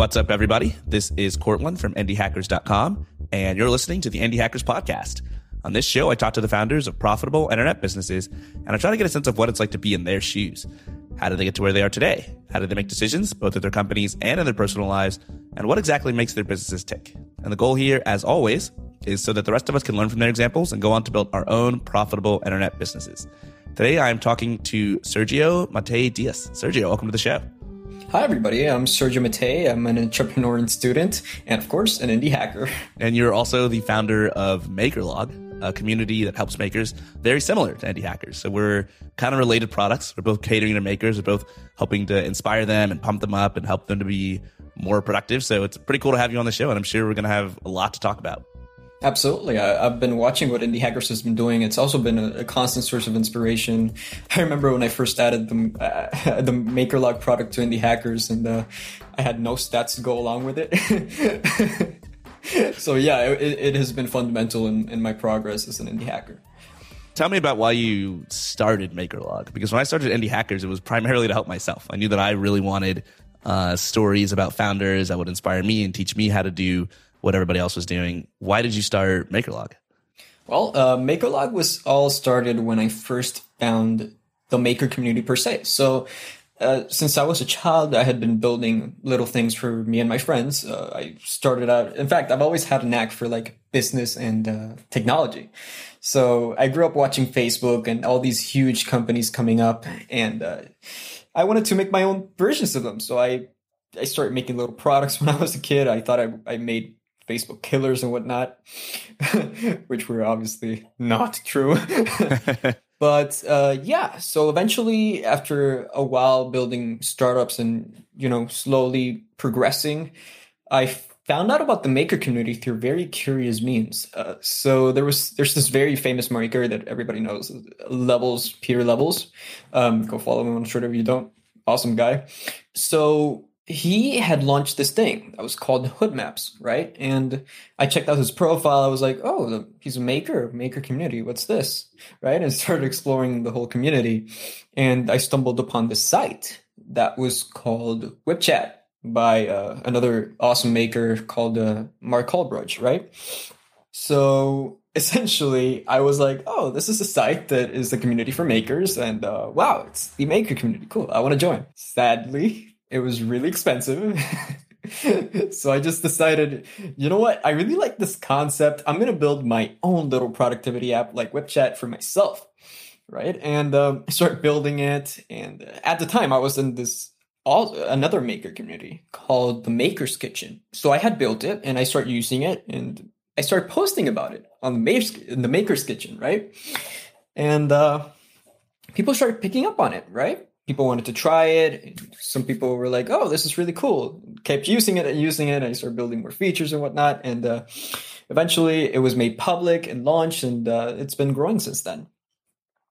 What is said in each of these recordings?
What's up, everybody? This is Courtland from IndieHackers.com, and you're listening to the Indie Hackers Podcast. On this show, I talk to the founders of profitable internet businesses, and I try to get a sense of what it's like to be in their shoes. How did they get to where they are today? How did they make decisions, both at their companies and in their personal lives? And what exactly makes their businesses tick? And the goal here, as always, is so that the rest of us can learn from their examples and go on to build our own profitable internet businesses. Today, I'm talking to Sergio Mattei Diaz. Sergio, welcome to the show. Hi, everybody. I'm Sergio Mattei. I'm an entrepreneur and student, and of course, an indie hacker. And you're also the founder of MakerLog, a community that helps makers very similar to indie hackers. So we're kind of related products. We're both catering to makers. We're both helping to inspire them and pump them up and help them to be more productive. So it's pretty cool to have you on the show, and I'm sure we're going to have a lot to talk about. Absolutely. I, have been watching what Indie Hackers has been doing. It's also been a, a constant source of inspiration. I remember when I first added the, uh, the MakerLog product to Indie Hackers and uh, I had no stats to go along with it. so yeah, it, it, has been fundamental in, in my progress as an indie hacker. Tell me about why you started MakerLog. Because when I started Indie Hackers, it was primarily to help myself. I knew that I really wanted uh, stories about founders that would inspire me and teach me how to do what everybody else was doing. Why did you start MakerLog? Well, uh, MakerLog was all started when I first found the maker community per se. So, uh, since I was a child, I had been building little things for me and my friends. Uh, I started out, in fact, I've always had a knack for like business and uh, technology. So I grew up watching Facebook and all these huge companies coming up, and uh, I wanted to make my own versions of them. So I I started making little products when I was a kid. I thought I, I made Facebook killers and whatnot, which were obviously not true. but uh, yeah, so eventually, after a while building startups and you know slowly progressing, I found out about the maker community through very curious means. Uh, so there was there's this very famous maker that everybody knows, Levels Pieter Levels. Um, go follow him on Twitter if you don't. Awesome guy. So he had launched this thing that was called Hoodmaps, right? And I checked out his profile. I was like, oh, he's a maker, maker community. What's this? Right? And started exploring the whole community. And I stumbled upon this site that was called WIP.chat by uh, another awesome maker called uh, Marc Köhlbrugge, right? So essentially, I was like, oh, this is a site that is the community for makers. And uh, wow, it's the maker community. Cool. I want to join. Sadly, it was really expensive. so I just decided, you know what? I really like this concept. I'm going to build my own little productivity app like WIP.chat for myself. Right. And um, I started building it. And at the time, I was in this all another maker community called the Maker's Kitchen. So I had built it and I started using it and I started posting about it on the Maker's, in the Maker's Kitchen. Right. And uh, people started picking up on it. Right people wanted to try it. Some people were like, "Oh, this is really cool." Kept using it and using it, and I started building more features and whatnot. And uh, eventually, it was made public and launched, and uh, it's been growing since then.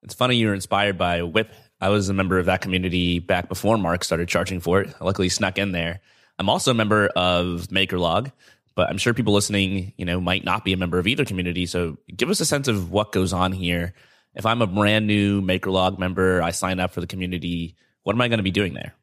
It's funny you were inspired by WIP. I was a member of that community back before Marc started charging for it. I luckily snuck in there. I'm also a member of MakerLog, but I'm sure people listening, you know, might not be a member of either community. So give us a sense of what goes on here if I'm a brand new MakerLog member, I sign up for the community, what am I going to be doing there?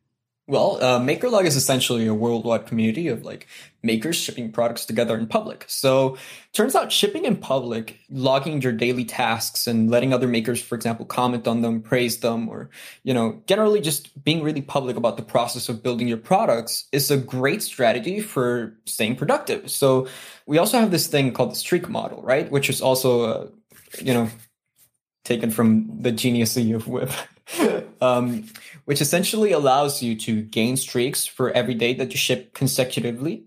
Well, uh, MakerLog is essentially a worldwide community of like makers shipping products together in public. So turns out shipping in public, logging your daily tasks and letting other makers, for example, comment on them, praise them, or, you know, generally just being really public about the process of building your products is a great strategy for staying productive. So we also have this thing called the streak model, right? Which is also, you know, taken from the genius of WIP, um, which essentially allows you to gain streaks for every day that you ship consecutively.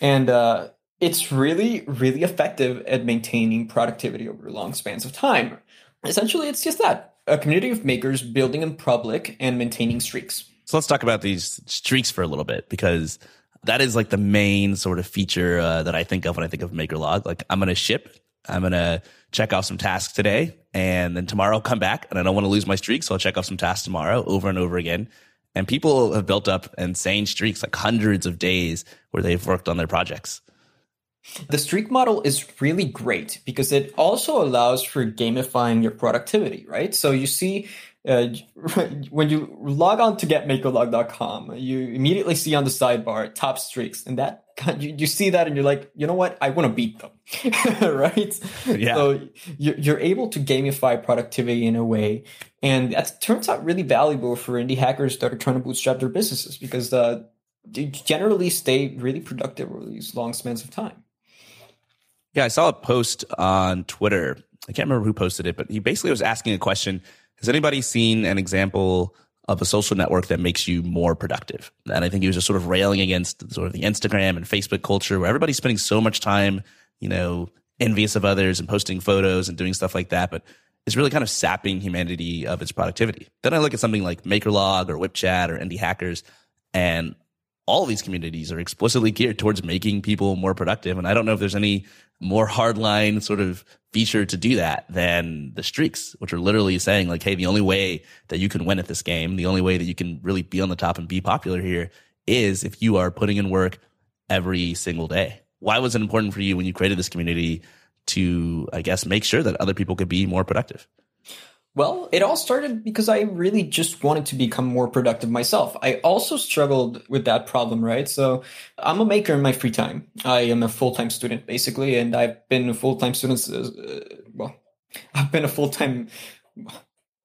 And uh, it's really, really effective at maintaining productivity over long spans of time. Essentially, it's just that a community of makers building in public and maintaining streaks. So let's talk about these streaks for a little bit because that is like the main sort of feature uh, that I think of when I think of MakerLog. Like I'm going to ship, I'm going to check off some tasks today and then tomorrow I'll come back and I don't want to lose my streak. So I'll check off some tasks tomorrow over and over again. And people have built up insane streaks, like hundreds of days where they've worked on their projects. The streak model is really great because it also allows for gamifying your productivity, right? So you see uh, when you log on to getmakerlog.com, you immediately see on the sidebar top streaks, and that you, you see that and you're like, you know what? I want to beat them, right? Yeah. So you're, you're able to gamify productivity in a way, and that turns out really valuable for indie hackers that are trying to bootstrap their businesses because uh, they generally stay really productive over these long spans of time. Yeah, I saw a post on Twitter. I can't remember who posted it, but he basically was asking a question. Has anybody seen an example of a social network that makes you more productive? And I think he was just sort of railing against sort of the Instagram and Facebook culture where everybody's spending so much time, you know, envious of others and posting photos and doing stuff like that. But it's really kind of sapping humanity of its productivity. Then I look at something like MakerLog or WIP.chat or Indie Hackers, and all these communities are explicitly geared towards making people more productive. And I don't know if there's any more hardline sort of feature to do that than the streaks, which are literally saying like, Hey, the only way that you can win at this game, the only way that you can really be on the top and be popular here is if you are putting in work every single day. Why was it important for you when you created this community to, I guess, make sure that other people could be more productive? Well, it all started because I really just wanted to become more productive myself. I also struggled with that problem, right? So I'm a maker in my free time. I am a full-time student basically, and I've been a full-time student, uh, well, I've been a full-time,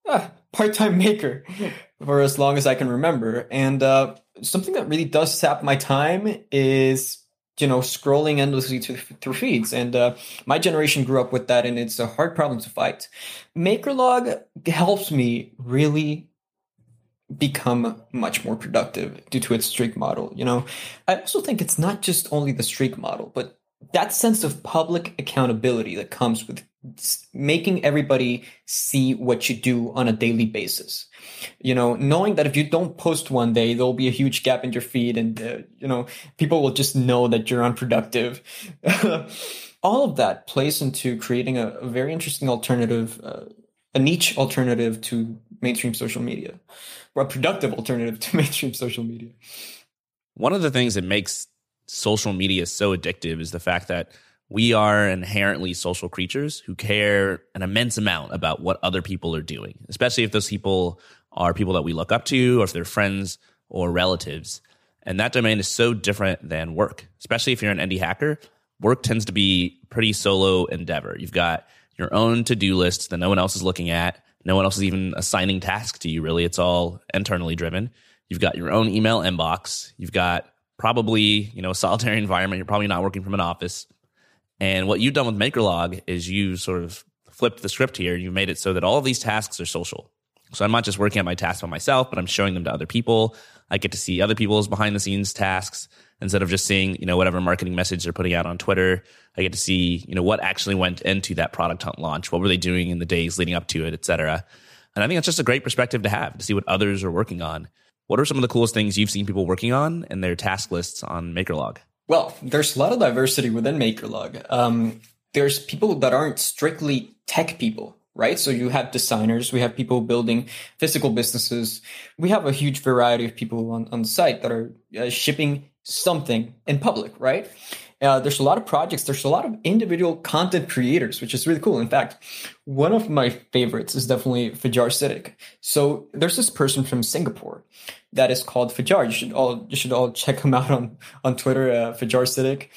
uh, part-time maker for as long as I can remember. And, uh, something that really does sap my time is you know, scrolling endlessly to, through feeds. And uh, my generation grew up with that, and it's a hard problem to fight. MakerLog helps me really become much more productive due to its streak model. You know, I also think it's not just only the streak model, but that sense of public accountability that comes with making everybody see what you do on a daily basis. You know, knowing that if you don't post one day, there'll be a huge gap in your feed and, uh, you know, people will just know that you're unproductive. All of that plays into creating a, a very interesting alternative, uh, a niche alternative to mainstream social media, or a productive alternative to mainstream social media. One of the things that makes social media so addictive is the fact that we are inherently social creatures who care an immense amount about what other people are doing, especially if those people are people that we look up to or if they're friends or relatives. And that domain is so different than work, especially if you're an indie hacker. Work tends to be pretty solo endeavor. You've got your own to-do list that no one else is looking at. No one else is even assigning tasks to you, really. It's all internally driven. You've got your own email inbox. You've got probably, you know, a solitary environment. You're probably not working from an office. And what you've done with MakerLog is you sort of flipped the script here. You've made it so that all of these tasks are social. So I'm not just working on my tasks by myself, but I'm showing them to other people. I get to see other people's behind the scenes tasks instead of just seeing, you know, whatever marketing message they're putting out on Twitter. I get to see, you know, what actually went into that product hunt launch. What were they doing in the days leading up to it, et cetera. And I think that's just a great perspective to have to see what others are working on. What are some of the coolest things you've seen people working on and their task lists on MakerLog? Well, there's a lot of diversity within MakerLog. Um, there's people that aren't strictly tech people, right? So you have designers, we have people building physical businesses. We have a huge variety of people on, on the site that are uh, shipping something in public, right? Uh, there's a lot of projects. There's a lot of individual content creators, which is really cool. In fact, one of my favorites is definitely Fajar Siddiq. So there's this person from Singapore that is called Fajar. You should all you should all check him out on on Twitter, uh, Fajar Siddiq.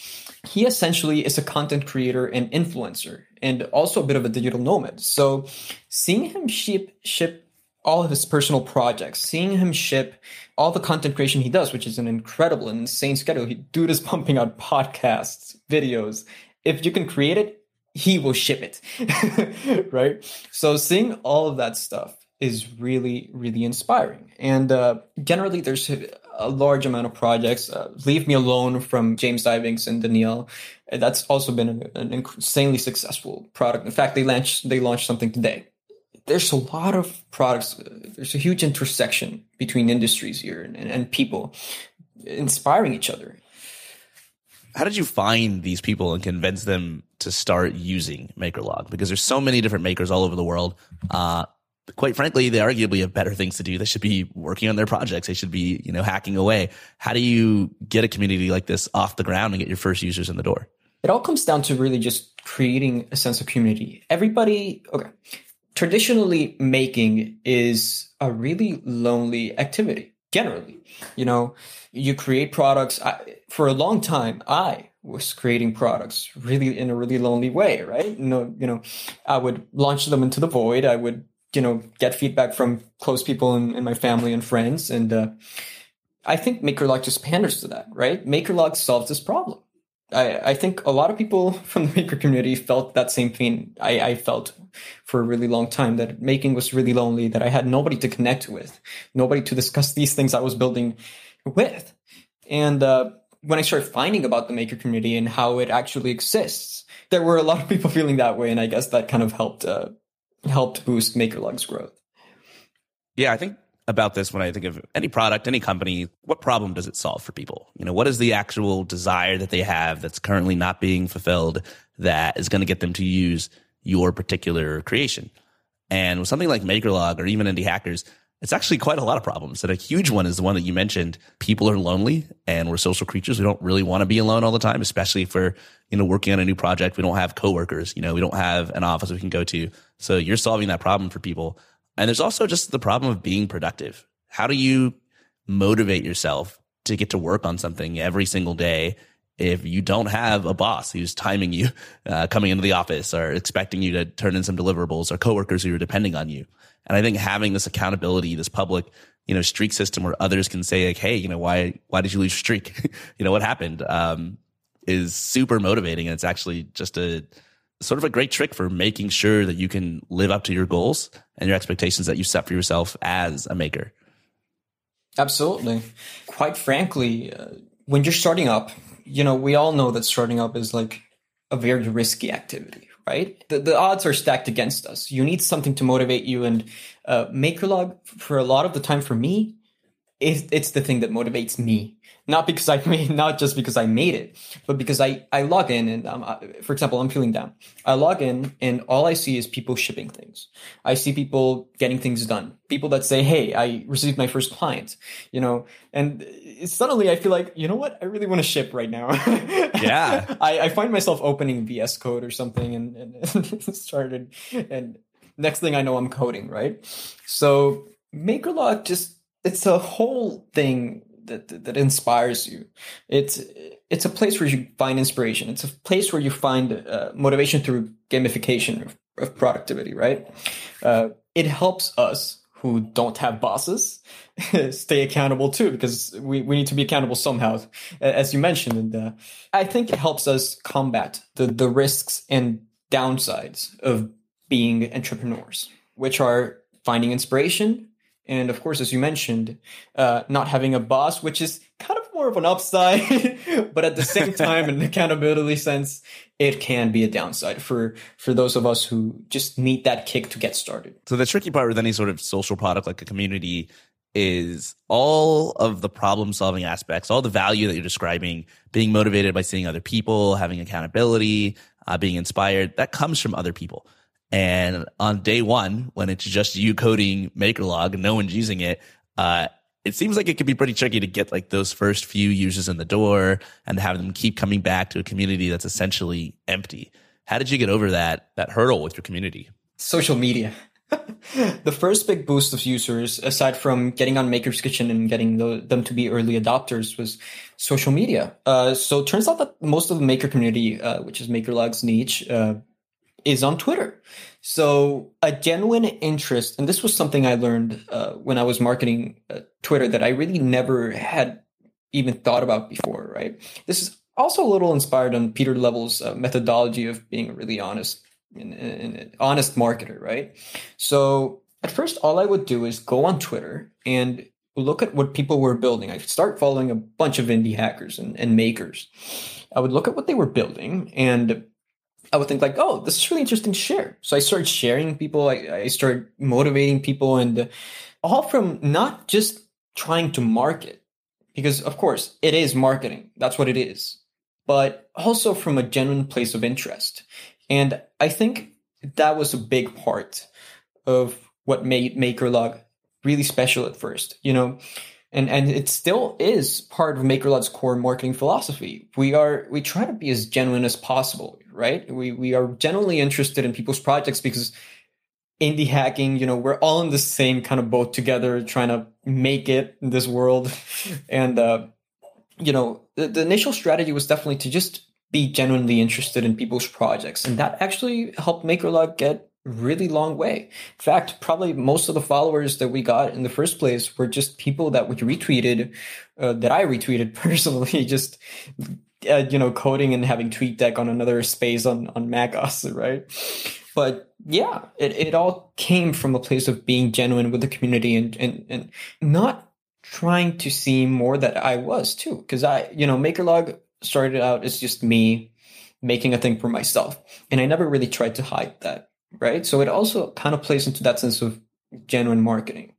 He essentially is a content creator and influencer, and also a bit of a digital nomad. So seeing him ship ship all of his personal projects, seeing him ship all the content creation he does, which is an incredible and insane schedule. He dude is pumping out podcasts, videos. If you can create it, he will ship it. right? So seeing all of that stuff is really, really inspiring. And uh, generally, there's a large amount of projects. Uh, Leave Me Alone from James Ivings and Danielle. That's also been an, an insanely successful product. In fact, they launched they launched something today there's a lot of products. There's a huge intersection between industries here and, and people inspiring each other. How did you find these people and convince them to start using MakerLog? Because there's so many different makers all over the world. Uh, quite frankly, they arguably have better things to do. They should be working on their projects. They should be, you know, hacking away. How do you get a community like this off the ground and get your first users in the door? It all comes down to really just creating a sense of community. Everybody, okay traditionally making is a really lonely activity generally. You know you create products. I, for a long time i was creating products really in a really lonely way right? You know you know i would launch them into the void. I would you know get feedback from close people in, in my family and friends. And uh, i think makerlog just panders to that right? Makerlog solves this problem I, I think a lot of people from the maker community felt that same thing I, I felt for a really long time that making was really lonely, that I had nobody to connect with, nobody to discuss these things I was building with. And uh, when I started finding about the maker community and how it actually exists, there were a lot of people feeling that way, and I guess that kind of helped uh, helped boost MakerLog's growth. Yeah, I think about this when I think of any product, any company, what problem does it solve for people? You know, what is the actual desire that they have that's currently not being fulfilled that is going to get them to use your particular creation? And with something like MakerLog or even Indie Hackers, it's actually quite a lot of problems. And a huge one is the one that you mentioned. People are lonely and we're social creatures. We don't really want to be alone all the time, especially if we're, you know, working on a new project. We don't have coworkers, you know, we don't have an office we can go to. So you're solving that problem for people. And there's also just the problem of being productive. How do you motivate yourself to get to work on something every single day if you don't have a boss who's timing you uh, coming into the office or expecting you to turn in some deliverables or coworkers who are depending on you? And I think having this accountability, this public, you know, streak system where others can say like, Hey, you know, why, why did you lose streak? you know, what happened? Um, is super motivating. And it's actually just a, sort of a great trick for making sure that you can live up to your goals and your expectations that you set for yourself as a maker. Absolutely. Quite frankly, uh, when you're starting up, you know, we all know that starting up is like a very risky activity, right? The, the odds are stacked against us. You need something to motivate you. And uh, MakerLog, for a lot of the time for me, it, it's the thing that motivates me not because I made, not just because I made it, but because I, I log in and, um, for example, I'm feeling down. I log in and all I see is people shipping things. I see people getting things done. People that say, Hey, I received my first client, you know, and suddenly I feel like, you know what? I really want to ship right now. Yeah. I, I find myself opening VS code or something and, and started and next thing I know, I'm coding, right? So MakerLog just, it's a whole thing that that inspires you. It's it's a place where you find inspiration. It's a place where you find uh, motivation through gamification of, of productivity. Right? Uh, it helps us who don't have bosses stay accountable too, because we, we need to be accountable somehow, as you mentioned. And uh, I think it helps us combat the the risks and downsides of being entrepreneurs, which are finding inspiration and of course, as you mentioned, uh, not having a boss, which is kind of more of an upside, but at the same time, in an accountability sense, it can be a downside for for those of us who just need that kick to get started. So the tricky part with any sort of social product like a community is all of the problem solving aspects, all the value that you're describing, being motivated by seeing other people, having accountability, uh, being inspired, that comes from other people. And on day one, when it's just you coding MakerLog and no one's using it, uh, it seems like it could be pretty tricky to get like those first few users in the door and have them keep coming back to a community that's essentially empty. How did you get over that that hurdle with your community? Social media. the first big boost of users, aside from getting on Maker's Kitchen and getting the, them to be early adopters, was social media. Uh, so it turns out that most of the Maker community, uh, which is MakerLog's niche, uh, is on Twitter. So a genuine interest, and this was something I learned uh, when I was marketing uh, Twitter that I really never had even thought about before. Right. This is also a little inspired on Pieter Levels' uh, methodology of being a really honest, an honest marketer. Right. So at first, all I would do is go on Twitter and look at what people were building. I start following a bunch of indie hackers and, and makers. I would look at what they were building and I would think like, oh, this is really interesting to share. So I started sharing people. I, I started motivating people and all from not just trying to market because of course it is marketing. That's what it is, but also from a genuine place of interest. And I think that was a big part of what made MakerLog really special at first, you know, and, and it still is part of MakerLog's core marketing philosophy. We are, we try to be as genuine as possible right? We we are generally interested in people's projects because indie hacking, you know, we're all in the same kind of boat together, trying to make it in this world. And, uh, you know, the, the initial strategy was definitely to just be genuinely interested in people's projects. And that actually helped MakerLog get really long way. In fact, probably most of the followers that we got in the first place were just people that we retweeted, uh, that I retweeted personally, just uh, you know, coding and having TweetDeck on another space on on Mac OS, right? But yeah, it, it all came from a place of being genuine with the community and and, and not trying to seem more that I was too. Because I, you know, MakerLog started out as just me making a thing for myself. And I never really tried to hide that. Right. So it also kind of plays into that sense of genuine marketing.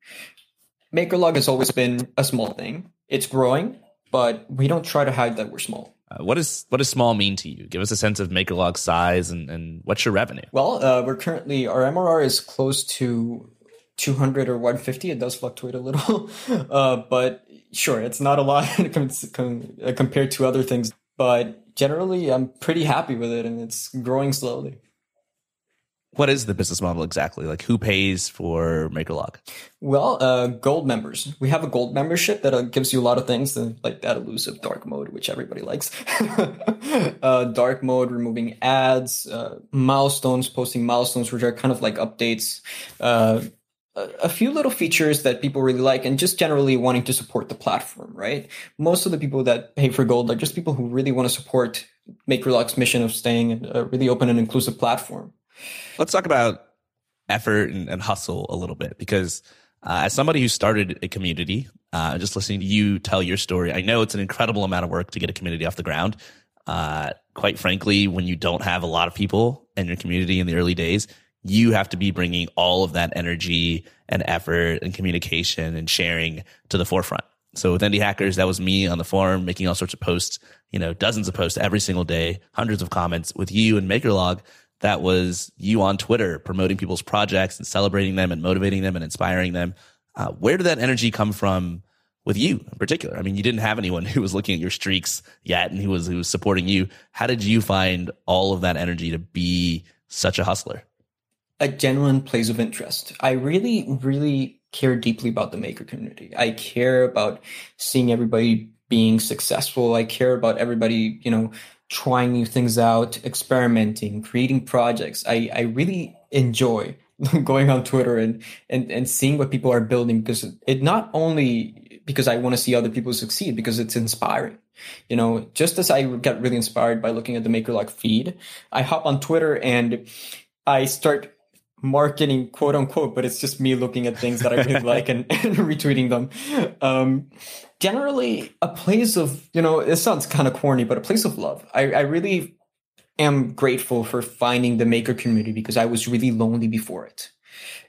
MakerLog has always been a small thing. It's growing, but we don't try to hide that we're small. Uh, what does what does small mean to you? Give us a sense of MakerLog size and, and what's your revenue? Well, uh, we're currently our MRR is close to 200 or 150. It does fluctuate a little, uh, but sure, it's not a lot compared to other things. But generally, I'm pretty happy with it, and it's growing slowly what is the business model exactly? Like who pays for MakerLog? Well, uh, gold members. We have a gold membership that uh, gives you a lot of things, like that elusive dark mode, which everybody likes. uh, dark mode, removing ads, uh, milestones, posting milestones, which are kind of like updates. Uh, a few little features that people really like and just generally wanting to support the platform, right? Most of the people that pay for gold are just people who really want to support MakerLog's mission of staying a really open and inclusive platform. Let's talk about effort and, and hustle a little bit because uh, as somebody who started a community, uh, just listening to you tell your story, I know it's an incredible amount of work to get a community off the ground. Uh, quite frankly, when you don't have a lot of people in your community in the early days, you have to be bringing all of that energy and effort and communication and sharing to the forefront. So with Indie Hackers, that was me on the forum making all sorts of posts, you know, dozens of posts every single day, hundreds of comments with you and MakerLog that was you on Twitter promoting people's projects and celebrating them and motivating them and inspiring them. Uh, where did that energy come from with you in particular? I mean, you didn't have anyone who was looking at your streaks yet and who was who was supporting you. How did you find all of that energy to be such a hustler? A genuine place of interest. I really, really care deeply about the maker community. I care about seeing everybody being successful. I care about everybody, you know, trying new things out, experimenting, creating projects. I, I really enjoy going on Twitter and, and, and seeing what people are building because it not only because I want to see other people succeed because it's inspiring. You know, just as I get really inspired by looking at the MakerLog feed, I hop on Twitter and I start marketing quote unquote, but it's just me looking at things that I really like and, and retweeting them. Um, generally a place of, you know, it sounds kind of corny, but a place of love. I, I really am grateful for finding the maker community because I was really lonely before it.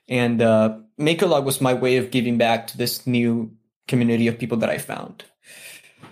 And uh, MakerLog was my way of giving back to this new community of people that I found.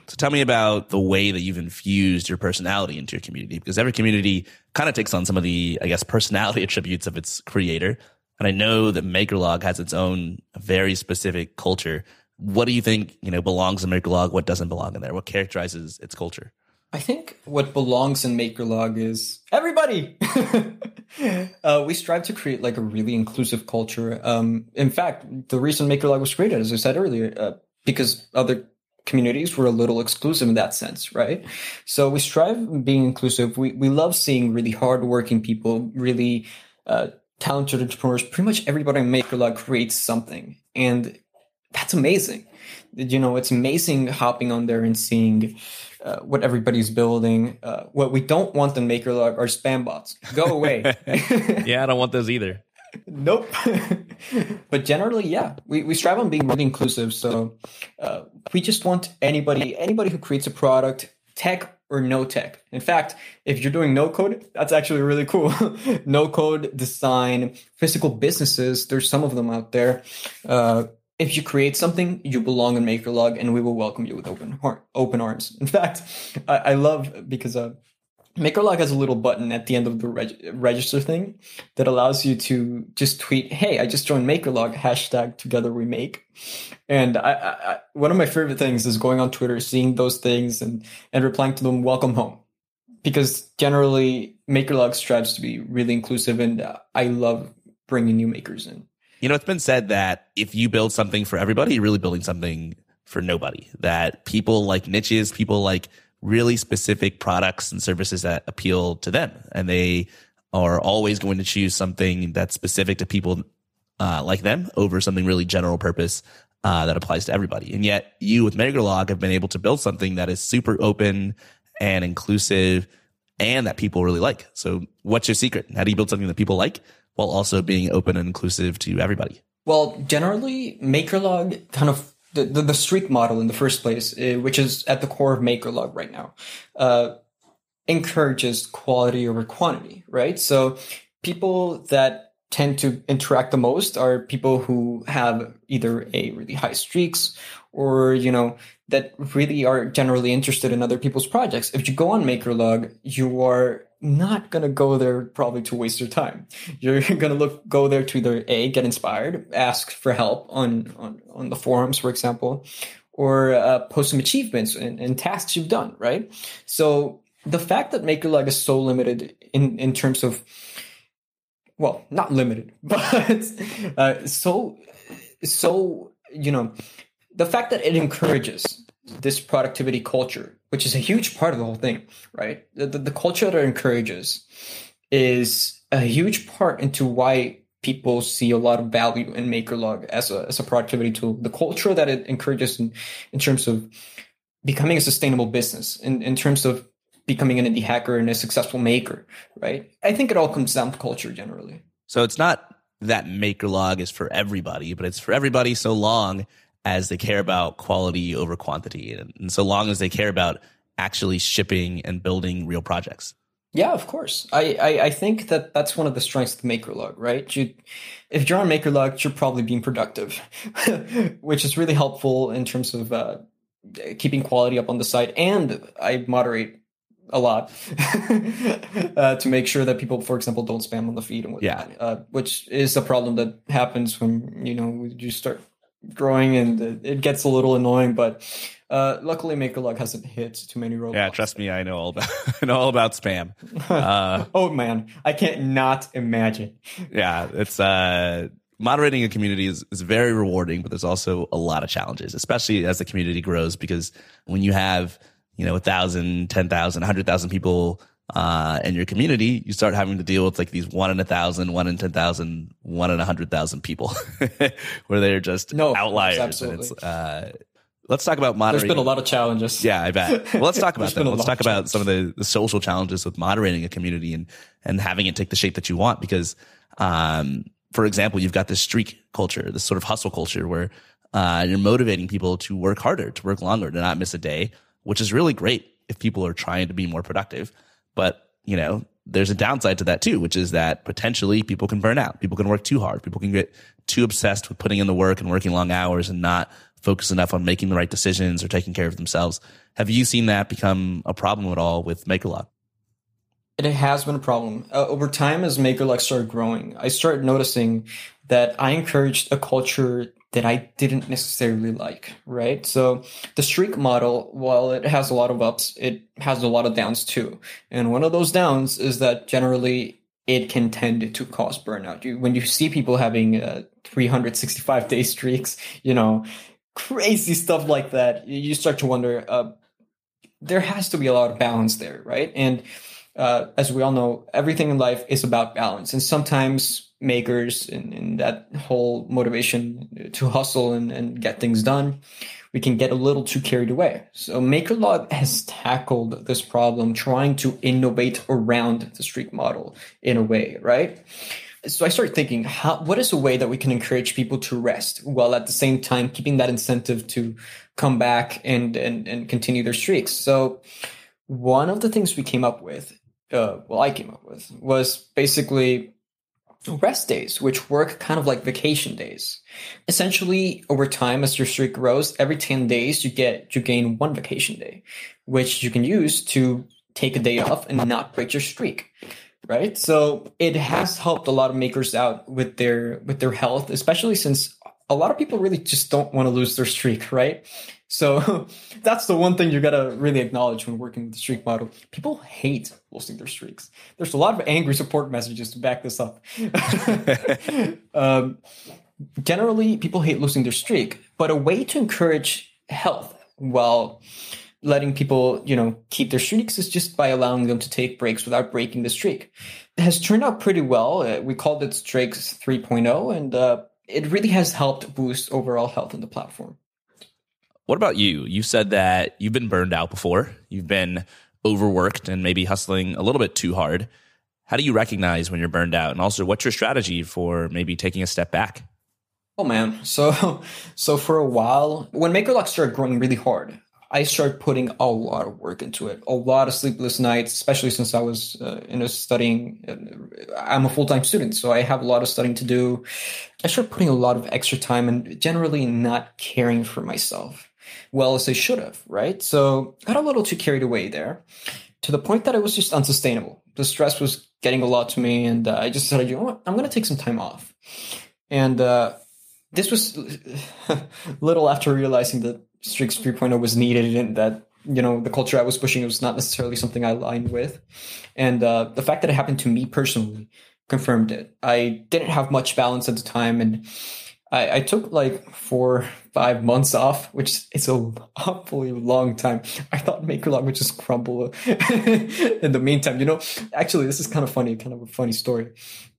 So tell me about the way that you've infused your personality into your community, because every community kind of takes on some of the, I guess, personality attributes of its creator. And I know that MakerLog has its own very specific culture what do you think you know belongs in MakerLog? What doesn't belong in there? What characterizes its culture? I think what belongs in MakerLog is everybody. uh, we strive to create like a really inclusive culture. Um, in fact, the reason MakerLog was created, as I said earlier, uh, because other communities were a little exclusive in that sense, right? So we strive being inclusive. We we love seeing really hardworking people, really uh, talented entrepreneurs. Pretty much everybody in MakerLog creates something, and that's amazing. You know, it's amazing hopping on there and seeing uh, what everybody's building. Uh, what we don't want in MakerLog are spam bots. Go away. yeah, I don't want those either. Nope. but generally, yeah, we, we strive on being really inclusive. So uh, we just want anybody anybody who creates a product, tech or no tech. In fact, if you're doing no code, that's actually really cool. no code design, physical businesses. There's some of them out there. Uh, if you create something, you belong in MakerLog, and we will welcome you with open heart, open arms. In fact, I, I love because uh, MakerLog has a little button at the end of the reg- register thing that allows you to just tweet, "Hey, I just joined MakerLog." Hashtag Together We Make. And I, I, one of my favorite things is going on Twitter, seeing those things, and and replying to them, "Welcome home," because generally MakerLog strives to be really inclusive, and uh, I love bringing new makers in. You know, it's been said that if you build something for everybody, you're really building something for nobody. That people like niches, people like really specific products and services that appeal to them. And they are always going to choose something that's specific to people uh, like them over something really general purpose uh, that applies to everybody. And yet you with MakerLog have been able to build something that is super open and inclusive and that people really like. So what's your secret? How do you build something that people like while also being open and inclusive to everybody? Well, generally, MakerLog kind of the, the, the streak model in the first place, uh, which is at the core of MakerLog right now, uh, encourages quality over quantity, right? So people that tend to interact the most are people who have either a really high streaks or, you know, that really are generally interested in other people's projects. If you go on MakerLog, you are not going to go there probably to waste your time. You're going to look, go there to either A, get inspired, ask for help on, on, on the forums, for example, or uh, post some achievements and, and tasks you've done, right? So the fact that MakerLog is so limited in, in terms of, well, not limited, but uh, so, so, you know, the fact that it encourages this productivity culture, which is a huge part of the whole thing, right? The, the, the culture that it encourages is a huge part into why people see a lot of value in MakerLog as a, as a productivity tool. The culture that it encourages in, in terms of becoming a sustainable business, in, in terms of becoming an indie hacker and a successful maker, right? I think it all comes down to culture generally. So it's not that MakerLog is for everybody, but it's for everybody so long as they care about quality over quantity and, and so long as they care about actually shipping and building real projects. Yeah, of course. I, I, I, think that that's one of the strengths of MakerLog, right? You, if you're on MakerLog, you're probably being productive, which is really helpful in terms of uh, keeping quality up on the site. And I moderate a lot uh, to make sure that people, for example, don't spam on the feed and whatnot, yeah. uh, which is a problem that happens when, you know, you start growing and it gets a little annoying, but uh, luckily MakerLog hasn't hit too many roadblocks. Yeah, trust me, I know all about I know all about spam. Uh, oh man, I can't not imagine. Yeah, it's uh moderating a community is, is very rewarding, but there's also a lot of challenges, especially as the community grows, because when you have, you know, a thousand, ten thousand, a hundred thousand people uh, in your community, you start having to deal with like these one in a thousand, one in ten thousand, one in a hundred thousand people, where they're just no, outliers. Absolutely. And it's, uh, let's talk about moderating. There's been a lot of challenges. Yeah, I bet. Well, let's talk about them. Let's talk about some of the, the social challenges with moderating a community and and having it take the shape that you want. Because, um, for example, you've got this streak culture, this sort of hustle culture where uh, you're motivating people to work harder, to work longer, to not miss a day, which is really great if people are trying to be more productive. But, you know, there's a downside to that too, which is that potentially people can burn out. People can work too hard. People can get too obsessed with putting in the work and working long hours and not focus enough on making the right decisions or taking care of themselves. Have you seen that become a problem at all with MakerLog? It has been a problem. Uh, over time, as MakerLog started growing, I started noticing that I encouraged a culture that I didn't necessarily like, right? So the streak model, while it has a lot of ups, it has a lot of downs too. And one of those downs is that generally it can tend to cause burnout. You, when you see people having uh, 365 day streaks, you know, crazy stuff like that, you start to wonder, uh, there has to be a lot of balance there, right? And uh, as we all know, everything in life is about balance. And sometimes makers and, that whole motivation to hustle and, and get things done, we can get a little too carried away. So MakerLog has tackled this problem trying to innovate around the streak model in a way, right? So I started thinking, how, what is a way that we can encourage people to rest while at the same time keeping that incentive to come back and, and, and continue their streaks? So one of the things we came up with, uh, well, I came up with was basically rest days, which work kind of like vacation days. Essentially, over time, as your streak grows, every 10 days you get, you gain one vacation day, which you can use to take a day off and not break your streak. Right. So it has helped a lot of makers out with their, with their health, especially since a lot of people really just don't want to lose their streak. Right. So that's the one thing you gotta really acknowledge when working with the streak model. People hate losing their streaks. There's a lot of angry support messages to back this up. um, generally, people hate losing their streak, but a way to encourage health while letting people, you know, keep their streaks is just by allowing them to take breaks without breaking the streak. It has turned out pretty well. Uh, we called it Streaks 3.0, and uh, it really has helped boost overall health in the platform. What about you? You said that you've been burned out before. You've been overworked and maybe hustling a little bit too hard. How do you recognize when you're burned out? And also, what's your strategy for maybe taking a step back? Oh man, so so for a while, when MakerLog started growing really hard, I started putting a lot of work into it, a lot of sleepless nights, especially since I was uh, in a studying. Uh, I'm a full time student, so I have a lot of studying to do. I started putting a lot of extra time and generally not caring for myself well as they should have, right? So got a little too carried away there to the point that it was just unsustainable. The stress was getting a lot to me, and uh, I just decided, you know what, I'm going to take some time off. And uh, this was little after realizing that Streaks 3.0 was needed and that you know the culture I was pushing was not necessarily something I aligned with, and uh, the fact that it happened to me personally confirmed it. I didn't have much balance at the time, and I, I took like four, five months off, which is a awfully long time. I thought MakerLog would just crumble in the meantime. You know, actually, this is kind of funny, kind of a funny story.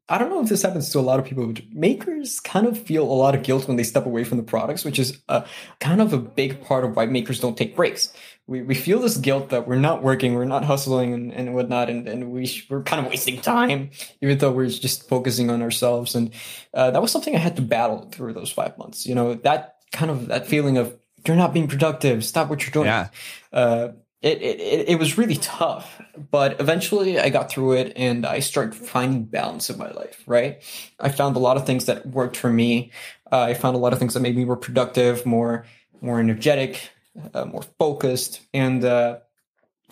I don't know if this happens to a lot of people, but makers kind of feel a lot of guilt when they step away from the products, which is a, kind of a big part of why makers don't take breaks. We, we feel this guilt that we're not working, we're not hustling and, and whatnot, and, and we, we're kind of wasting time, even though we're just focusing on ourselves. And uh, that was something I had to battle through those five months. You know, that kind of that feeling of you're not being productive, stop what you're doing. Yeah. Uh, it, it, it was really tough, but eventually I got through it and I started finding balance in my life, right? I found a lot of things that worked for me. Uh, I found a lot of things that made me more productive, more, more energetic, uh, more focused, and, uh,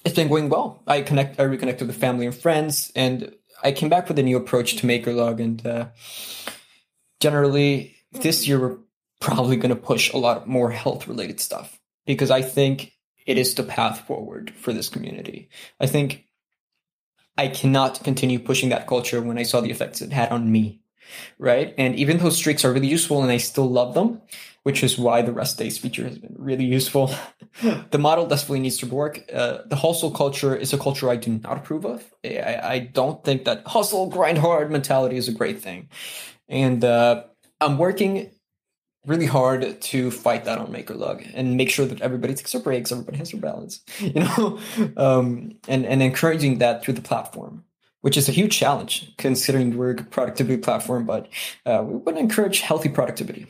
it's been going well. I connect, I reconnected with family and friends, and I came back with a new approach to MakerLog, and uh, generally this year we're probably going to push a lot more health related stuff because I think it is the path forward for this community. I think I cannot continue pushing that culture when I saw the effects it had on me. Right. And even though streaks are really useful and I still love them, which is why the rest days feature has been really useful, the model definitely needs to work. Uh, the hustle culture is a culture I do not approve of. I, I don't think that hustle, grind hard mentality is a great thing. And uh, I'm working really hard to fight that on MakerLog and make sure that everybody takes their breaks, everybody has their balance, you know, um, and and encouraging that through the platform, which is a huge challenge considering we're a productivity platform. But uh, we to encourage healthy productivity.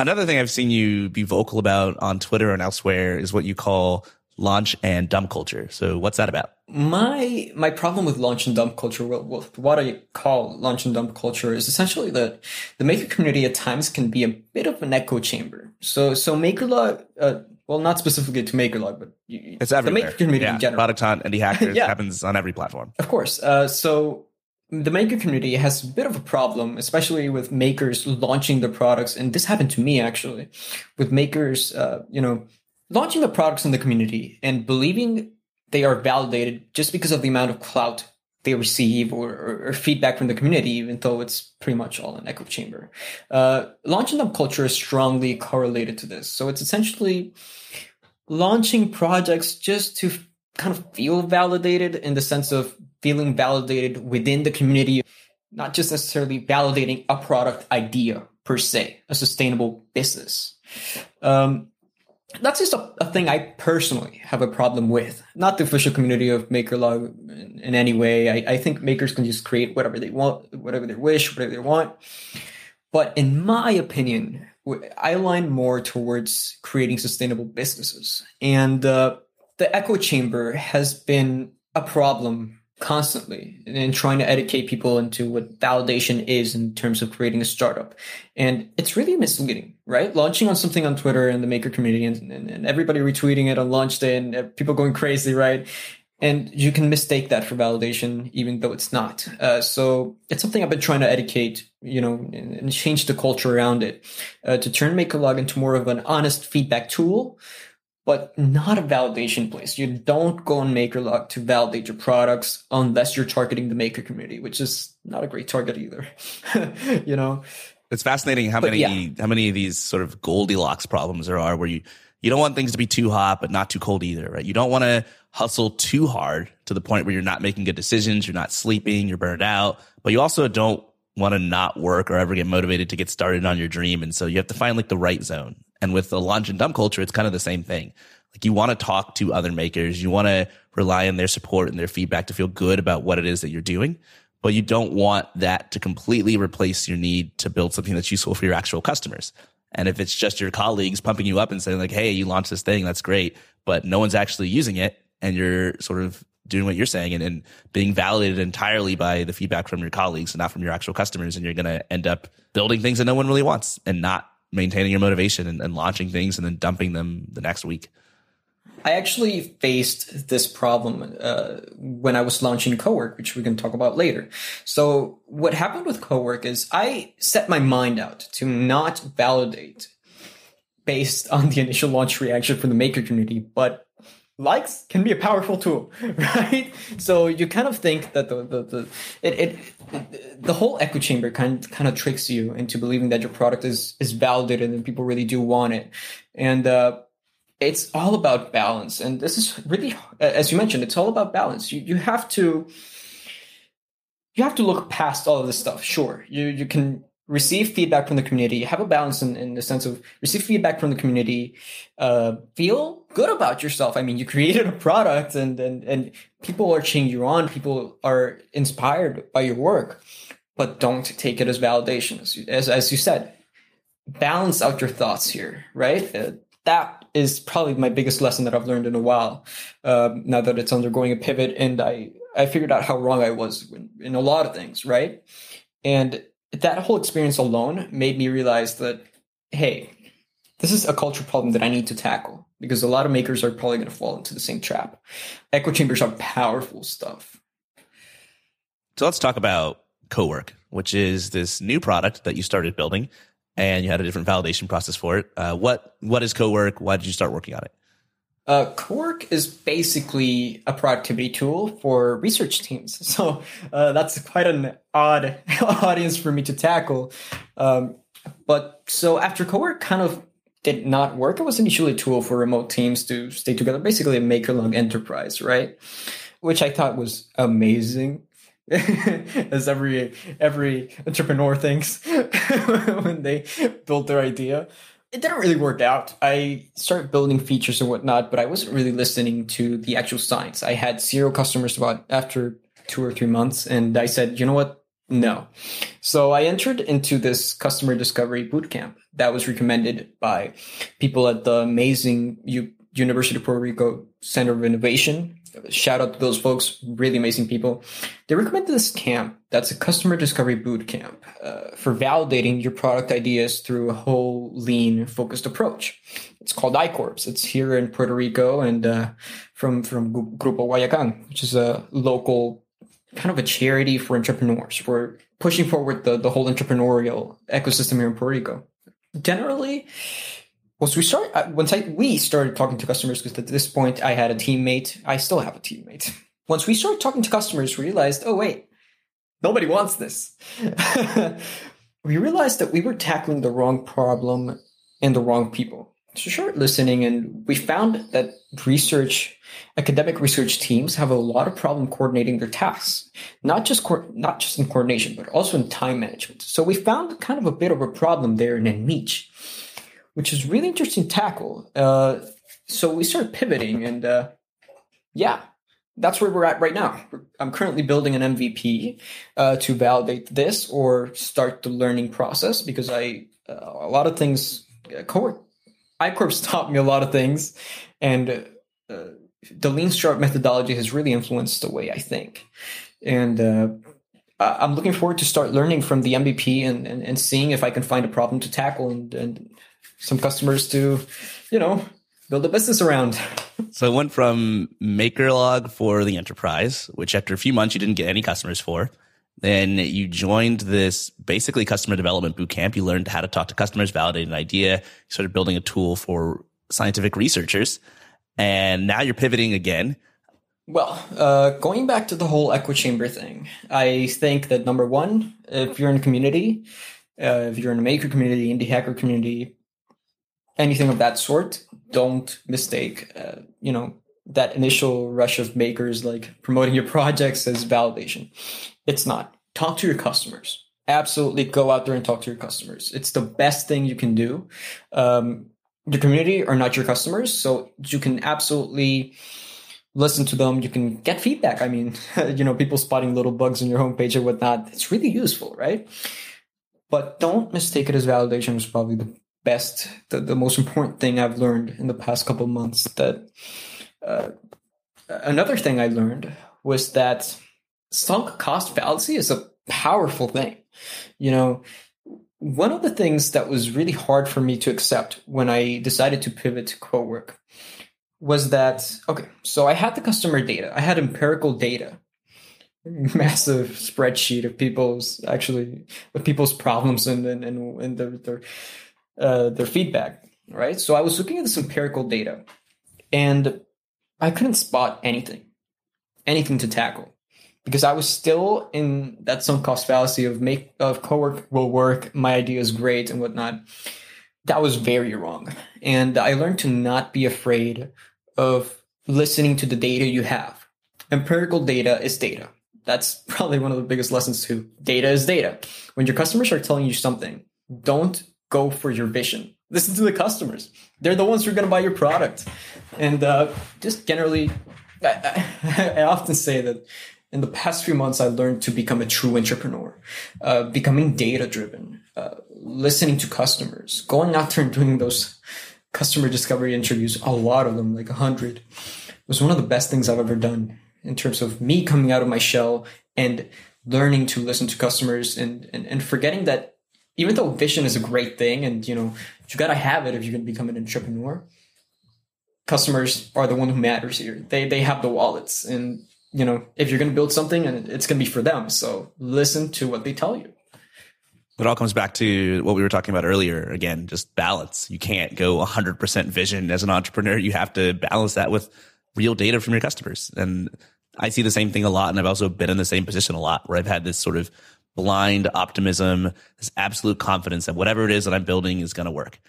Another thing I've seen you be vocal about on Twitter and elsewhere is what you call launch and dump culture. So what's that about? My my problem with launch and dump culture, what I call launch and dump culture, is essentially that the maker community at times can be a bit of an echo chamber. So so MakerLog, uh, well, not specifically to maker MakerLog, but it's everywhere. The maker community yeah. in general. Product Hunt, Indie Hackers yeah. happens on every platform. Of course. Uh, so the maker community has a bit of a problem, especially with makers launching their products. And this happened to me actually, with makers, uh, you know, launching the products in the community and believing they are validated just because of the amount of clout they receive or, or, or feedback from the community, even though it's pretty much all an echo chamber. Uh, launching dump culture is strongly correlated to this. So it's essentially launching projects just to kind of feel validated in the sense of feeling validated within the community, not just necessarily validating a product idea per se, a sustainable business. Um, that's just a, a, thing I personally have a problem with. Not the official community of MakerLog in, in any way. I, I, think makers can just create whatever they want, whatever they wish, whatever they want. But in my opinion, I align more towards creating sustainable businesses. And uh, the echo chamber has been a problem constantly and trying to educate people into what validation is in terms of creating a startup. And it's really misleading, right? Launching on something on Twitter and the maker community and, and, and everybody retweeting it on launch day and uh, people going crazy, right? And you can mistake that for validation, even though it's not. Uh, so it's something I've been trying to educate, you know, and, and change the culture around it uh, to turn MakerLog into more of an honest feedback tool but not a validation place. You don't go on MakerLog to validate your products unless you're targeting the maker community, which is not a great target either. you know, it's fascinating how but many yeah. how many of these sort of Goldilocks problems there are where you you don't want things to be too hot but not too cold either, right? You don't want to hustle too hard to the point where you're not making good decisions, you're not sleeping, you're burned out, but you also don't want to not work or ever get motivated to get started on your dream. And so you have to find like the right zone. And with the launch and dump culture, it's kind of the same thing. Like you want to talk to other makers. You want to rely on their support and their feedback to feel good about what it is that you're doing. But you don't want that to completely replace your need to build something that's useful for your actual customers. And if it's just your colleagues pumping you up and saying like, Hey, you launched this thing. That's great. But no one's actually using it. And you're sort of doing what you're saying and, and being validated entirely by the feedback from your colleagues and not from your actual customers. And you're going to end up building things that no one really wants and not maintaining your motivation and, and launching things and then dumping them the next week. I actually faced this problem uh, when I was launching Cowork, which we can talk about later. So what happened with Cowork is I set my mind out to not validate based on the initial launch reaction from the maker community, but likes can be a powerful tool, right? So you kind of think that the the, the it, it, the whole echo chamber kind kind of tricks you into believing that your product is is validated and people really do want it, and uh, it's all about balance. And this is really, as you mentioned, it's all about balance. You you have to you have to look past all of this stuff. Sure, you you can receive feedback from the community, have a balance in, in the sense of receive feedback from the community, uh, feel good about yourself. I mean, you created a product and, and, and people are cheering you on. People are inspired by your work, but don't take it as validation. As, as you said, balance out your thoughts here, right? Uh, that is probably my biggest lesson that I've learned in a while. Uh, now that it's undergoing a pivot and I, I figured out how wrong I was in, in a lot of things, right? And that whole experience alone made me realize that, hey, this is a culture problem that I need to tackle because a lot of makers are probably going to fall into the same trap. Echo chambers are powerful stuff. So let's talk about Cowork, which is this new product that you started building and you had a different validation process for it. Uh, what what is Cowork? Why did you start working on it? Uh, Cowork is basically a productivity tool for research teams. So uh, that's quite an odd audience for me to tackle. Um, but so after Cowork kind of did not work, it was initially a tool for remote teams to stay together, basically a MakerLog enterprise, right? Which I thought was amazing. as every every entrepreneur thinks when they build their idea it didn't really work out. I started building features and whatnot, but I wasn't really listening to the actual science. I had zero customers about after two or three months, and I said, you know what? No. So I entered into this customer discovery bootcamp that was recommended by people at the amazing U- University of Puerto Rico Center of Innovation shout out to those folks, really amazing people. They recommended this camp that's a customer discovery boot camp uh, for validating your product ideas through a whole lean focused approach. It's called iCorps. It's here in Puerto Rico and uh, from from Grupo Guayacán, which is a local kind of a charity for entrepreneurs for pushing forward the, the whole entrepreneurial ecosystem here in Puerto Rico. Generally, once we start uh, once I we started talking to customers because at this point I had a teammate. I still have a teammate. Once we started talking to customers, we realized, oh wait, nobody wants this. we realized that we were tackling the wrong problem and the wrong people. Short listening, and we found that research, academic research teams have a lot of problem coordinating their tasks, not just co- not just in coordination, but also in time management. So we found kind of a bit of a problem there in a which is really interesting tackle. Uh, so we started pivoting, and uh, yeah, that's where we're at right now. I'm currently building an MVP uh, to validate this or start the learning process because I uh, a lot of things. Uh, Core, iCorps taught me a lot of things, and uh, the Lean Startup methodology has really influenced the way I think. And uh, I'm looking forward to start learning from the MVP and, and, and seeing if I can find a problem to tackle and, and some customers to, you know, build a business around. So I went from MakerLog for the enterprise, which after a few months you didn't get any customers for. Then you joined this basically customer development bootcamp. You learned how to talk to customers, validate an idea. Started building a tool for scientific researchers. and now you're pivoting again. Well, uh, going back to the whole echo chamber thing, I think that number one, if you're in a community, uh, if you're in a maker community, indie hacker community, anything of that sort, don't mistake, uh, you know, that initial rush of makers like promoting your projects as validation. It's not. Talk to your customers. Absolutely go out there and talk to your customers. It's the best thing you can do. Um, your community are not your customers, so you can absolutely listen to them. You can get feedback. I mean, you know, people spotting little bugs in your homepage or whatnot. It's really useful, right? But don't mistake it as validation. Is probably the best, the, the most important thing I've learned in the past couple months. That uh, another thing I learned was that sunk cost fallacy is a powerful thing. You know, one of the things that was really hard for me to accept when I decided to pivot to co-work was that okay, so I had the customer data, I had empirical data, massive spreadsheet of people's actually of people's problems and and and, and their their uh, their feedback, right? So I was looking at this empirical data, and I couldn't spot anything, anything to tackle because I was still in that sunk cost fallacy of make of co-work will work, my idea is great and whatnot. That was very wrong. And I learned to not be afraid of listening to the data you have. Empirical data is data. That's probably one of the biggest lessons too. Data is data. When your customers are telling you something, don't go for your vision. Listen to the customers. They're the ones who are going to buy your product. And uh, just generally, I, I, I often say that in the past few months, I learned to become a true entrepreneur, uh, becoming data driven, uh, listening to customers, going out there and doing those customer discovery interviews, a lot of them, like a hundred, was one of the best things I've ever done in terms of me coming out of my shell and learning to listen to customers and, and, and forgetting that even though vision is a great thing and, you know, you got to have it if you're going to become an entrepreneur, customers are the one who matters here. They, they have the wallets and you know, if you're going to build something and it's going to be for them. So listen to what they tell you. It all comes back to what we were talking about earlier. Again, just balance. You can't go 100% vision as an entrepreneur. You have to balance that with real data from your customers. And I see the same thing a lot. And I've also been in the same position a lot where I've had this sort of blind optimism, this absolute confidence that whatever it is that I'm building is going to work.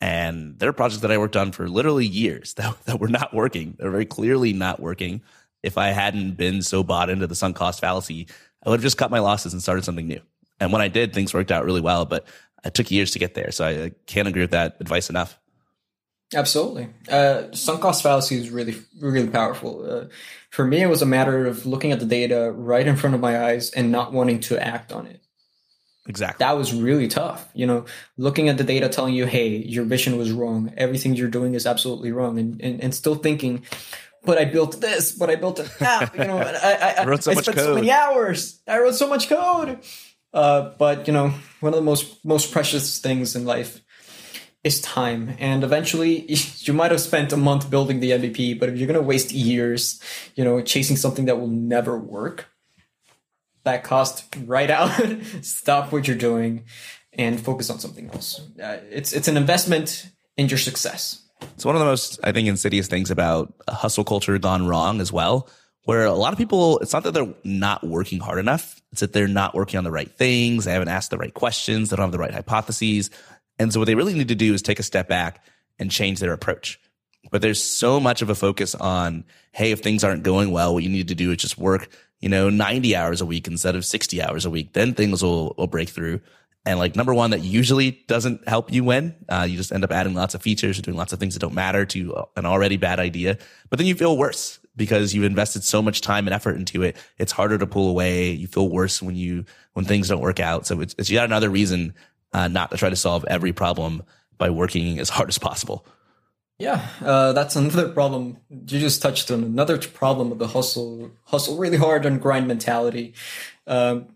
And there are projects that I worked on for literally years that, that were not working. They're very clearly not working if I hadn't been so bought into the sunk cost fallacy, I would have just cut my losses and started something new. And when I did, things worked out really well, but it took years to get there. So I can't agree with that advice enough. Absolutely. Uh, sunk cost fallacy is really, really powerful. Uh, for me, it was a matter of looking at the data right in front of my eyes and not wanting to act on it. Exactly. That was really tough. You know, looking at the data telling you, hey, your vision was wrong. Everything you're doing is absolutely wrong. And, and, and still thinking, but I built this, but I built an app. You know, I, I, I wrote so I much spent code. so many hours. I wrote so much code. Uh, but you know, one of the most most precious things in life is time. And eventually, you might have spent a month building the MVP, but if you're going to waste years, you know, chasing something that will never work, that cost right out. Stop what you're doing and focus on something else. Uh, it's it's an investment in your success. It's one of the most, I think, insidious things about hustle culture gone wrong as well, where a lot of people, it's not that they're not working hard enough. It's that they're not working on the right things. They haven't asked the right questions. They don't have the right hypotheses. And so what they really need to do is take a step back and change their approach. But there's so much of a focus on, hey, if things aren't going well, what you need to do is just work, you know, 90 hours a week instead of 60 hours a week. Then things will, will break through. And like number one, that usually doesn't help you win. Uh, you just end up adding lots of features, or doing lots of things that don't matter to an already bad idea. But then you feel worse because you've invested so much time and effort into it. It's harder to pull away. You feel worse when you, when things don't work out. So it's, it's yet another reason, uh, not to try to solve every problem by working as hard as possible. Yeah, uh, that's another problem. You just touched on another problem of the hustle, hustle really hard and grind mentality. Um,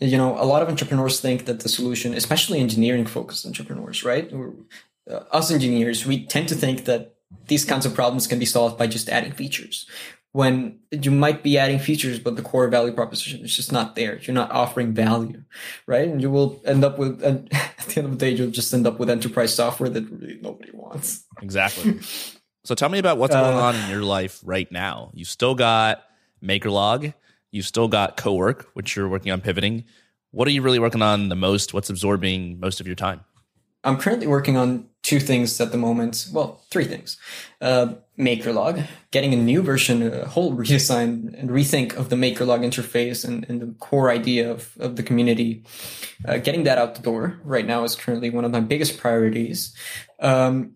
you know, a lot of entrepreneurs think that the solution, especially engineering focused entrepreneurs, right? Uh, us engineers, we tend to think that these kinds of problems can be solved by just adding features. When you might be adding features, but the core value proposition is just not there. You're not offering value, right? And you will end up with, and at the end of the day, you'll just end up with enterprise software that really nobody wants. Exactly. So tell me about what's going on in your life right now. You still got MakerLog, you still got CoWork, which you're working on pivoting. What are you really working on the most? What's absorbing most of your time? I'm currently working on two things at the moment. Well, three things. Uh, MakerLog, getting a new version, a whole redesign and rethink of the MakerLog interface and, and the core idea of, of the community. Uh, getting that out the door right now is currently one of my biggest priorities. Um,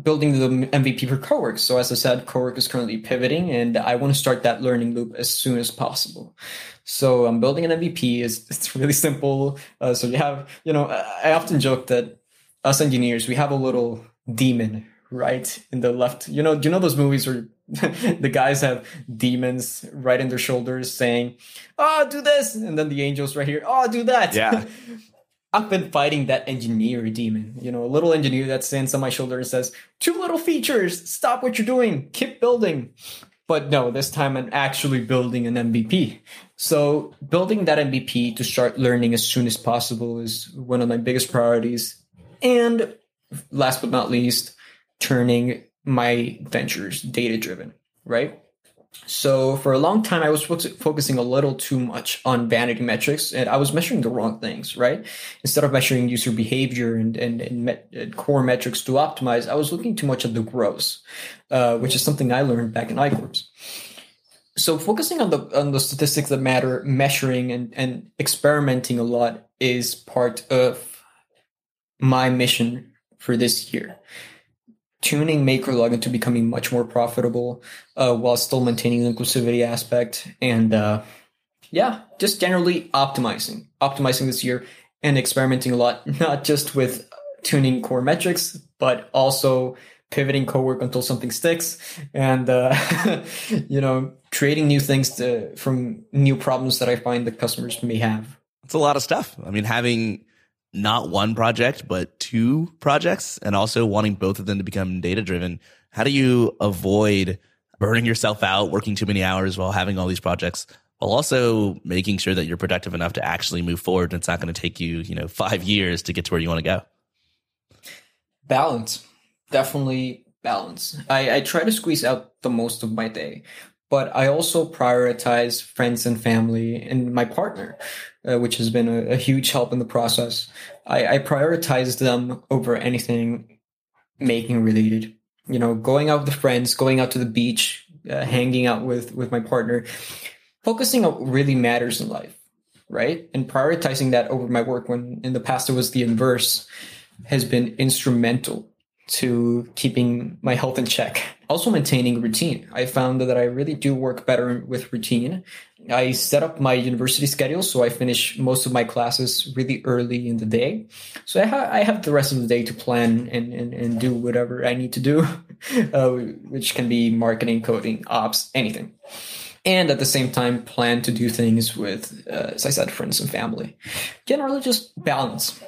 building the MVP for CoWork. So as I said, CoWork is currently pivoting and I want to start that learning loop as soon as possible. So I'm building an MVP. It's, it's really simple. Uh, so you have, you know, I often joke that us engineers, we have a little demon right in the left. You know, do you know those movies where the guys have demons right in their shoulders saying, "Oh, do this," and then the angels right here, "Oh, do that." Yeah. I've been fighting that engineer demon, you know, a little engineer that stands on my shoulder and says, "Two little features. Stop what you're doing. Keep building." But no, this time I'm actually building an MVP. So building that MVP to start learning as soon as possible is one of my biggest priorities and last but not least, turning my ventures data driven, right? So for a long time, I was focusing a little too much on vanity metrics, and I was measuring the wrong things, right? Instead of measuring user behavior and and, and, met, and core metrics to optimize, I was looking too much at the gross, uh, which is something I learned back in iCorps. So focusing on the on the statistics that matter, measuring and and experimenting a lot is part of my mission for this year. Tuning MakerLog into becoming much more profitable uh, while still maintaining the inclusivity aspect and uh, yeah, just generally optimizing, optimizing this year and experimenting a lot, not just with tuning core metrics, but also pivoting CoWork until something sticks and uh, you know creating new things to, from new problems that i find the customers may have. It's a lot of stuff. I mean having not one project, but two projects and also wanting both of them to become data driven. How do you avoid burning yourself out, working too many hours while having all these projects, while also making sure that you're productive enough to actually move forward and it's not going to take you, you know, five years to get to where you want to go? Balance. Definitely balance. I, I try to squeeze out the most of my day, but I also prioritize friends and family and my partner uh, which has been a, a, huge help in the process. I, I prioritize them over anything making related. You know, going out with friends, going out to the beach, uh, hanging out with with my partner, focusing on what really matters in life, right? And prioritizing that over my work when in the past it was the inverse has been instrumental to keeping my health in check. Also maintaining routine. I found that I really do work better with routine. I set up my university schedule so I finish most of my classes really early in the day. So I, ha- I have the rest of the day to plan and, and, and do whatever I need to do, uh, which can be marketing, coding, ops, anything. And at the same time, plan to do things with, uh, as I said, friends and family. Generally, just balance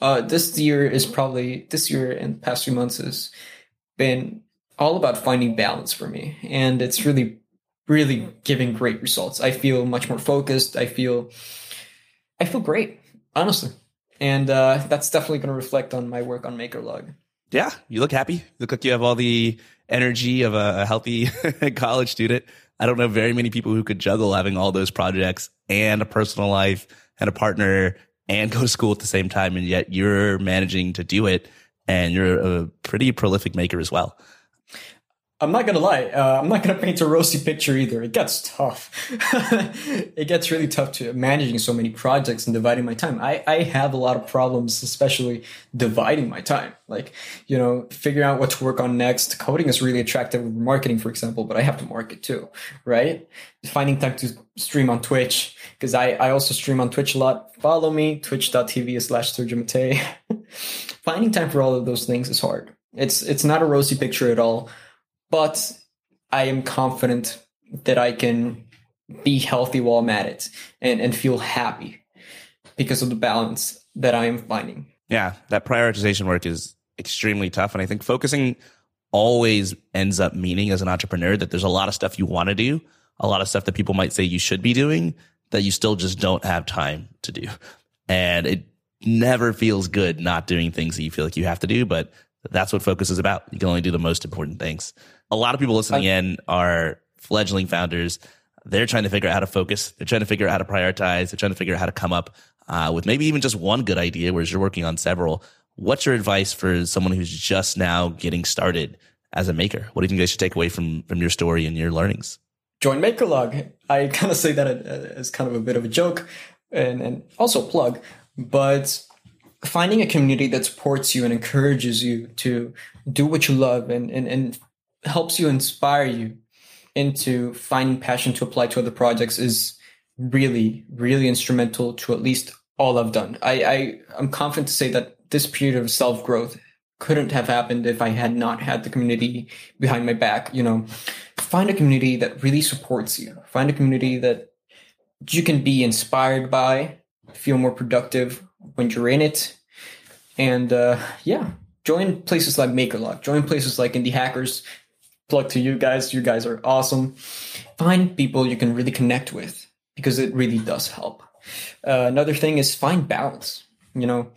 uh, this year is probably this year and past few months has been all about finding balance for me, and it's really, really giving great results. I feel much more focused. I feel, I feel great, honestly, and uh, that's definitely going to reflect on my work on MakerLog. Yeah, you look happy. You look like you have all the energy of a healthy college student. I don't know very many people who could juggle having all those projects and a personal life and a partner and go to school at the same time. And yet you're managing to do it. And you're a pretty prolific maker as well. I'm not gonna lie. Uh, I'm not gonna paint a rosy picture either. It gets tough. it gets really tough to managing so many projects and dividing my time. I, I have a lot of problems, especially dividing my time. Like, you know, figuring out what to work on next. Coding is really attractive with marketing, for example, but I have to market too, right? Finding time to stream on Twitch, because I, I also stream on Twitch a lot. Follow me, twitch.tv slash Finding time for all of those things is hard. It's, it's not a rosy picture at all but I am confident that I can be healthy while I'm at it and, and feel happy because of the balance that I am finding. Yeah, that prioritization work is extremely tough. And I think focusing always ends up meaning as an entrepreneur that there's a lot of stuff you want to do, a lot of stuff that people might say you should be doing that you still just don't have time to do. And it never feels good not doing things that you feel like you have to do, but That's what focus is about. You can only do the most important things. A lot of people listening in are fledgling founders. They're trying to figure out how to focus. They're trying to figure out how to prioritize. They're trying to figure out how to come up uh, with maybe even just one good idea, whereas you're working on several. What's your advice for someone who's just now getting started as a maker? What do you think they should take away from from your story and your learnings? Join MakerLog. I kind of say that as kind of a bit of a joke and, and also plug, but finding a community that supports you and encourages you to do what you love and, and, and helps you inspire you into finding passion to apply to other projects is really, really instrumental to at least all I've done. I, I am confident to say that this period of self growth couldn't have happened if I had not had the community behind my back. You know, find a community that really supports you. Find a community that you can be inspired by, feel more productive when you're in it. And uh, yeah, join places like MakerLog, join places like Indie Hackers. Plug to you guys. You guys are awesome. Find people you can really connect with because it really does help. Uh, another thing is find balance. You know,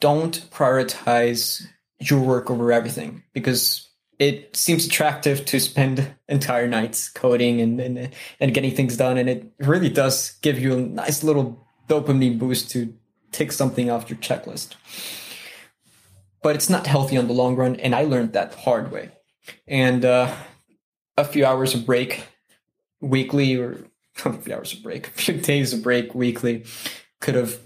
don't prioritize your work over everything because it seems attractive to spend entire nights coding and, and and getting things done and it really does give you a nice little dopamine boost to tick something off your checklist. But it's not healthy on the long run and i learned that the hard way. And uh, a few hours of break weekly or a few hours of break a few days of break weekly could have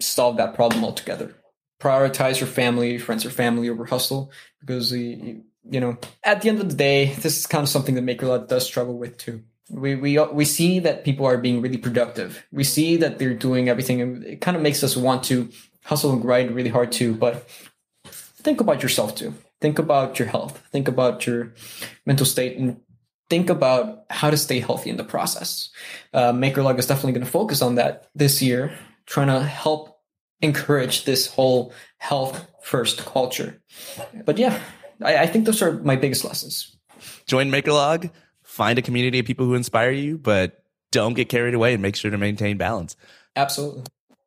solved that problem altogether. Prioritize your family, friends or family over hustle because you, you know at the end of the day, this is kind of something that MakerLog does struggle with too. We we we see that people are being really productive. We see that they're doing everything, and it kind of makes us want to hustle and grind really hard too. But think about yourself too. Think about your health. Think about your mental state, and think about how to stay healthy in the process. Uh, MakerLog is definitely going to focus on that this year, trying to help encourage this whole health first culture. But yeah, I, I think those are my biggest lessons. Join MakerLog, find a community of people who inspire you, but don't get carried away and make sure to maintain balance. Absolutely.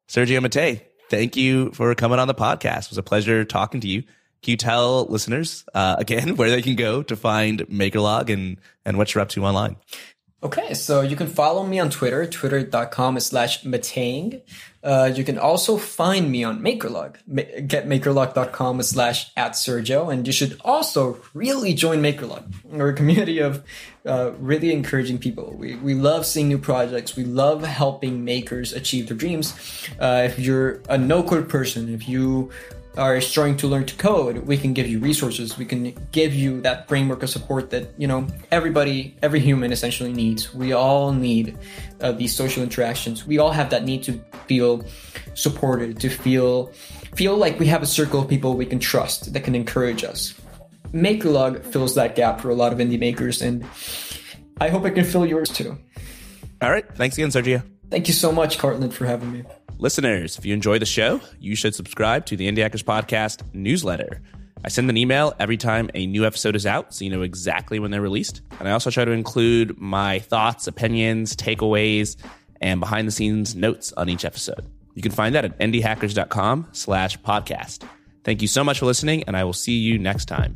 Sergio Mattei, thank you for coming on the podcast. It was a pleasure talking to you. Can you tell listeners uh, again where they can go to find MakerLog and, and what you're up to online? Okay, so you can follow me on Twitter, twitter.com slash matteing. Uh, you can also find me on MakerLog, getmakerlog.com slash at Sergio. And you should also really join MakerLog. We're a community of uh, really encouraging people. We, we love seeing new projects. We love helping makers achieve their dreams. Uh, if you're a no code person, if you are starting to learn to code, we can give you resources. We can give you that framework of support that you know everybody, every human essentially needs. We all need uh, these social interactions. We all have that need to feel supported, to feel feel like we have a circle of people we can trust that can encourage us. MakerLog fills that gap for a lot of indie makers, and I hope it can fill yours too. All right, thanks again, Sergio. Thank you so much, Courtland, for having me. Listeners, if you enjoy the show, you should subscribe to the Indie Hackers Podcast newsletter. I send an email every time a new episode is out, so you know exactly when they're released. And I also try to include my thoughts, opinions, takeaways, and behind the scenes notes on each episode. You can find that at indiehackers.com slash podcast. Thank you so much for listening, and I will see you next time.